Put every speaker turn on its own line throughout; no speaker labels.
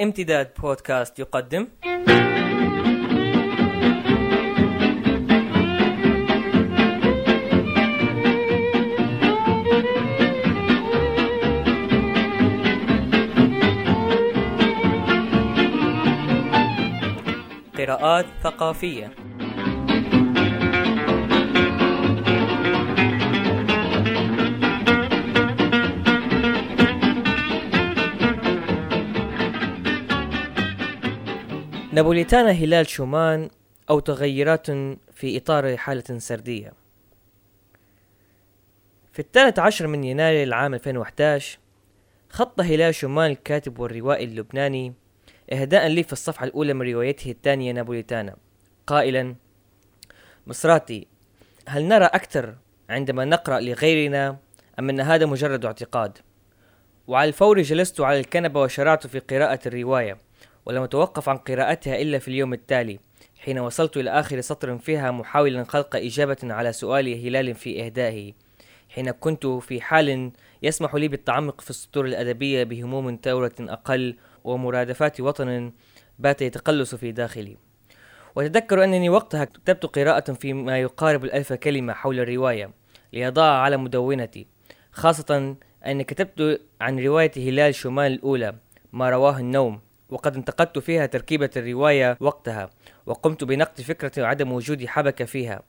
امتداد بودكاست يقدم. قراءات ثقافية. نابوليتانا هلال شومان أو تغيرات في إطار حالة سردية. في الثالث عشر من يناير العام 2011 خط هلال شومان الكاتب والروائي اللبناني إهداء لي في الصفحة الأولى من روايته الثانية نابوليتانا. قائلا مصراتي هل نرى أكثر عندما نقرأ لغيرنا أم أن هذا مجرد اعتقاد؟ وعلى الفور جلست على الكنبة وشرعت في قراءة الرواية. ولم أتوقف عن قراءتها إلا في اليوم التالي حين وصلت إلى آخر سطر فيها محاولا خلق إجابة على سؤال هلال في إهدائه. حين كنت في حال يسمح لي بالتعمق في السطور الأدبية بهموم ثورة أقل ومرادفات وطن بات يتقلص في داخلي. وأتذكر أنني وقتها كتبت قراءة فيما يقارب الألف كلمة حول الرواية لأضع على مدونتي خاصة أني كتبت عن رواية هلال شمال الأولى ما رواه النوم. وقد انتقدت فيها تركيبة الرواية وقتها وقمت بنقد فكرة عدم وجود حبكة فيها.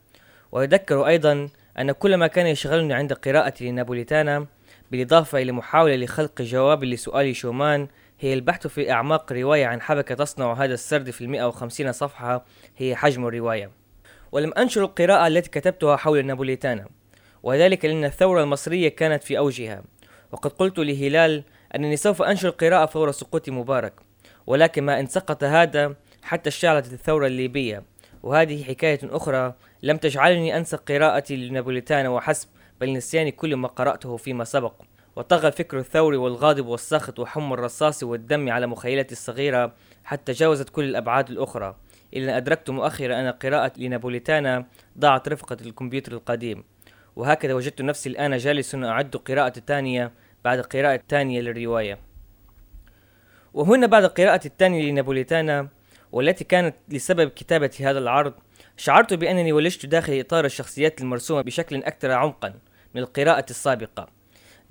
وأذكر أيضا أن كل ما كان يشغلني عند قراءتي لنابوليتانا بالإضافة إلى محاولة لخلق جواب لسؤال شومان هي البحث في أعماق رواية عن حبكة تصنع هذا السرد في المئة وخمسين صفحة هي حجم الرواية. ولم أنشر القراءة التي كتبتها حول نابوليتانا وذلك لأن الثورة المصرية كانت في أوجها. وقد قلت لهلال أنني سوف أنشر القراءة فور سقوط مبارك. ولكن ما إن سقط هذا حتى اشتعلت الثورة الليبية. وهذه حكاية أخرى لم تجعلني أنسى قراءتي لنابوليتانا وحسب بل نسيان كل ما قرأته فيما سبق. وطغى الفكر الثوري والغاضب والساخط وحم الرصاص والدم على مخيلتي الصغيرة حتى جاوزت كل الأبعاد الأخرى. إلا أن أدركت مؤخرا أن قراءة لنابوليتانا ضاعت رفقة الكمبيوتر القديم. وهكذا وجدت نفسي الآن جالس أعد قراءة الثانية بعد القراءة الثانية للرواية. وهنا بعد القراءة الثانية لنابوليتانا والتي كانت لسبب كتابة هذا العرض شعرت بأنني ولجت داخل إطار الشخصيات المرسومة بشكل أكثر عمقا من القراءة السابقة.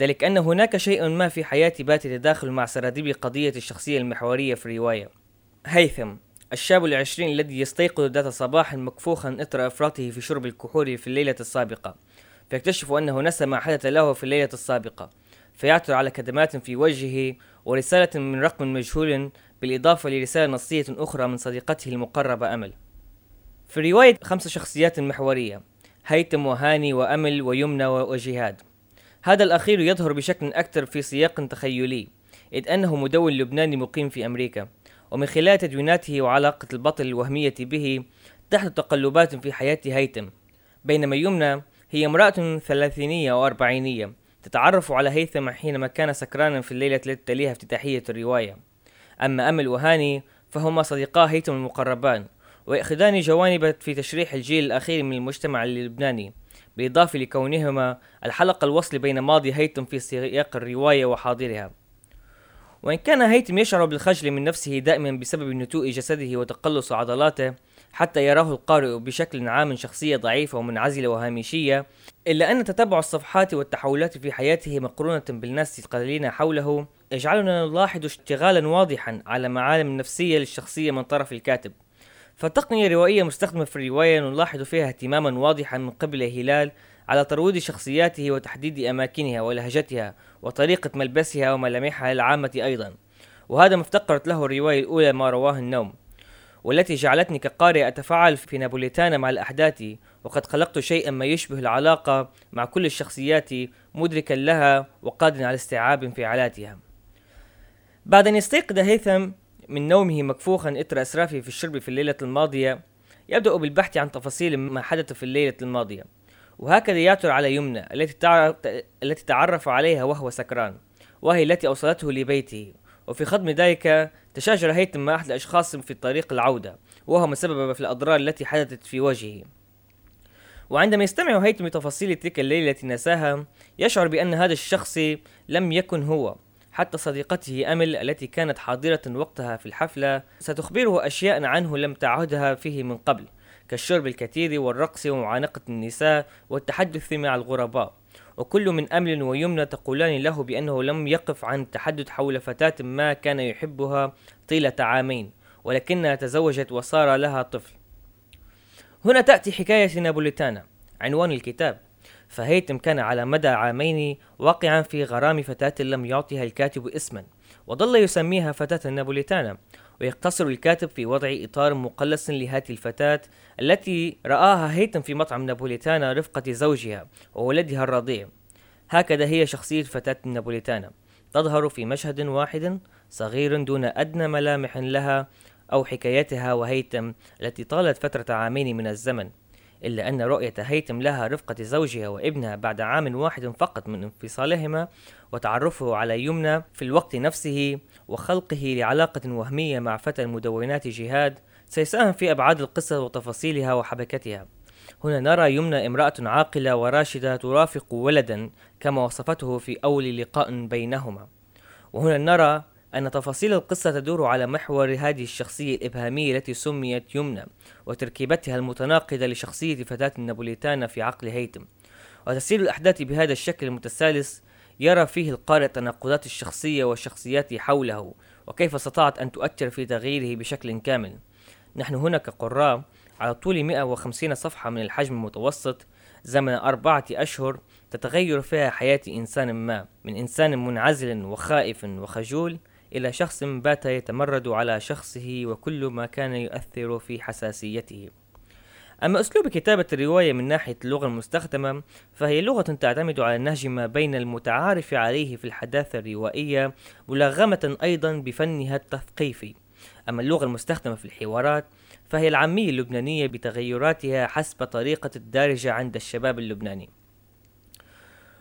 ذلك أن هناك شيء ما في حياتي بات يتداخل مع سراديب قضية الشخصية المحورية في الرواية. هيثم الشاب العشرين الذي يستيقظ ذات صباح مكفوخا إثر إفراطه في شرب الكحول في الليلة السابقة فيكتشف أنه نسى ما حدث له في الليلة السابقة فيعثر على كدمات في وجهه ورسالة من رقم مجهول بالإضافة لرسالة نصية أخرى من صديقته المقربة أمل. في الرواية خمس شخصيات محورية هيثم وهاني وأمل ويمنى وجهاد. هذا الأخير يظهر بشكل أكثر في سياق تخيلي إذ أنه مدون لبناني مقيم في أمريكا ومن خلال تدويناته وعلاقة البطل الوهمية به تحدث تقلبات في حياة هيثم بينما يمنى هي امرأة ثلاثينية أو أربعينية تتعرف على هيثم حينما كان سكرانا في الليلة التي تليها افتتاحية الرواية. أما أمل وهاني فهما صديقا هيثم المقربان ويأخذان جوانب في تشريح الجيل الأخير من المجتمع اللبناني بالإضافة لكونهما الحلقة الوصل بين ماضي هيثم في سياق الرواية وحاضرها. وإن كان هيثم يشعر بالخجل من نفسه دائما بسبب نتوء جسده وتقلص عضلاته حتى يراه القارئ بشكل عام شخصية ضعيفة ومنعزلة وهامشية إلا أن تتبع الصفحات والتحولات في حياته مقرونة بالناس القليلين حوله يجعلنا نلاحظ اشتغالا واضحا على معالم نفسية للشخصية من طرف الكاتب. فالتقنية الروائية مستخدمة في الرواية نلاحظ فيها اهتماما واضحا من قبل هلال على ترويض شخصياته وتحديد أماكنها ولهجتها وطريقة ملبسها وملامحها العامة أيضا. وهذا ما افتقرت له الرواية الأولى ما رواه النوم. والتي جعلتني كقارئ أتفاعل في نابوليتانا مع الأحداث وقد خلقت شيئا ما يشبه العلاقة مع كل الشخصيات مدركا لها وقادرا على استيعاب انفعالاتها بعد أن يستيقظ هيثم من نومه مكفوخا إثر إسرافه في الشرب في الليلة الماضية يبدأ بالبحث عن تفاصيل ما حدث في الليلة الماضية وهكذا يعثر على يمنى التي تعرف التي تعرف عليها وهو سكران وهي التي أوصلته لبيته. وفي خضم ذلك تشاجر هيثم مع أحد الأشخاص في طريق العودة وهو سبب في الأضرار التي حدثت في وجهه. وعندما يستمع هيثم لتفاصيل تلك الليلة التي نساها يشعر بأن هذا الشخص لم يكن هو حتى صديقته أمل التي كانت حاضرة وقتها في الحفلة ستخبره أشياء عنه لم تعهدها فيه من قبل كالشرب الكثير والرقص ومعانقة النساء والتحدث مع الغرباء. وكل من أمل ويمنى تقولان له بأنه لم يقف عن التحدث حول فتاة ما كان يحبها طيلة عامين ولكنها تزوجت وصار لها طفل. هنا تأتي حكاية نابوليتانا عنوان الكتاب. فهيتم كان على مدى عامين واقعا في غرام فتاة لم يعطها الكاتب اسما وظل يسميها فتاة النابوليتانا ويقتصر الكاتب في وضع إطار مقلص لهذه الفتاة التي رآها هيتم في مطعم نابوليتانا رفقة زوجها وولدها الرضيع. هكذا هي شخصية فتاة النابوليتانا تظهر في مشهد واحد صغير دون أدنى ملامح لها أو حكايتها وهيتم التي طالت فترة عامين من الزمن. إلا أن رؤية هيتم لها رفقة زوجها وابنها بعد عام واحد فقط من انفصالهما وتعرفه على يمنى في الوقت نفسه وخلقه لعلاقة وهمية مع فتى المدونات جهاد سيساهم في أبعاد القصة وتفاصيلها وحبكتها. هنا نرى يمنى امرأة عاقلة وراشدة ترافق ولدا كما وصفته في أول لقاء بينهما. وهنا نرى أن تفاصيل القصة تدور على محور هذه الشخصية الإبهامية التي سميت يمنى وتركيبتها المتناقضة لشخصية فتاة النابوليتانا في عقل هيتم. وتسير الأحداث بهذا الشكل المتسالس يرى فيه القارئ تناقضات الشخصية والشخصيات حوله وكيف استطاعت أن تؤثر في تغييره بشكل كامل. نحن هنا كقراء على طول 150 صفحة من الحجم المتوسط زمن أربعة أشهر تتغير فيها حياة إنسان ما من إنسان منعزل وخائف وخجول إلى شخص بات يتمرد على شخصه وكل ما كان يؤثر في حساسيته. أما أسلوب كتابة الرواية من ناحية اللغة المستخدمة فهي لغة تعتمد على النهج ما بين المتعارف عليه في الحداثة الروائية ملغمة أيضا بفنها التثقيفي. أما اللغة المستخدمة في الحوارات فهي العامية اللبنانية بتغيراتها حسب طريقة الدارجة عند الشباب اللبناني.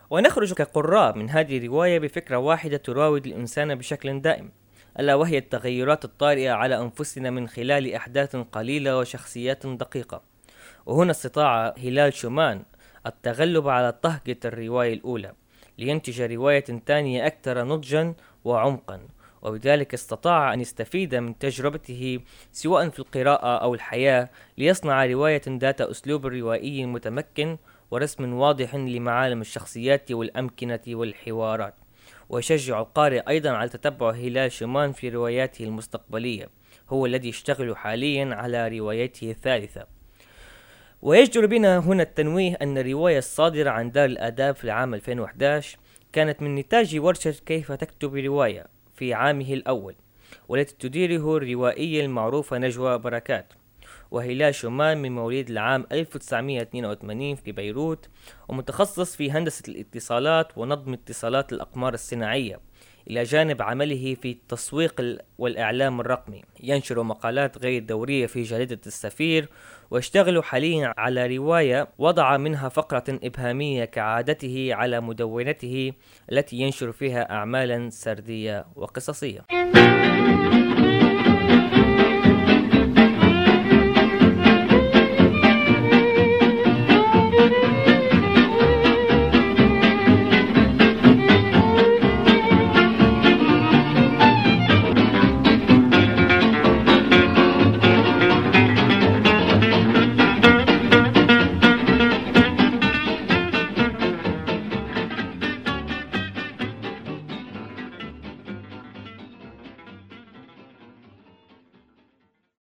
ونخرج كقراء من هذه الرواية بفكرة واحدة تراود الإنسان بشكل دائم ألا وهي التغيرات الطارئة على أنفسنا من خلال أحداث قليلة وشخصيات دقيقة. وهنا استطاع هلال شومان التغلب على طهجة الرواية الأولى لينتج رواية ثانية أكثر نضجا وعمقا وبذلك استطاع أن يستفيد من تجربته سواء في القراءة أو الحياة ليصنع رواية ذات أسلوب روائي متمكن ورسم واضح لمعالم الشخصيات والأمكنة والحوارات. ويشجع القارئ أيضا على تتبع هلال شمان في رواياته المستقبلية هو الذي يشتغل حاليا على روايته الثالثة. ويجدر بنا هنا التنويه أن الرواية الصادرة عن دار الآداب في العام 2011 كانت من نتاج ورشة كيف تكتب رواية في عامه الأول والتي تديره الروائية المعروفة نجوى بركات. وهلال شومان من مواليد العام 1982 في بيروت ومتخصص في هندسة الاتصالات ونظم اتصالات الأقمار الصناعية إلى جانب عمله في التسويق والإعلام الرقمي. ينشر مقالات غير دورية في جريدة السفير ويشتغل حاليا على رواية وضع منها فقرة إبهامية كعادته على مدونته التي ينشر فيها أعمالا سردية وقصصية.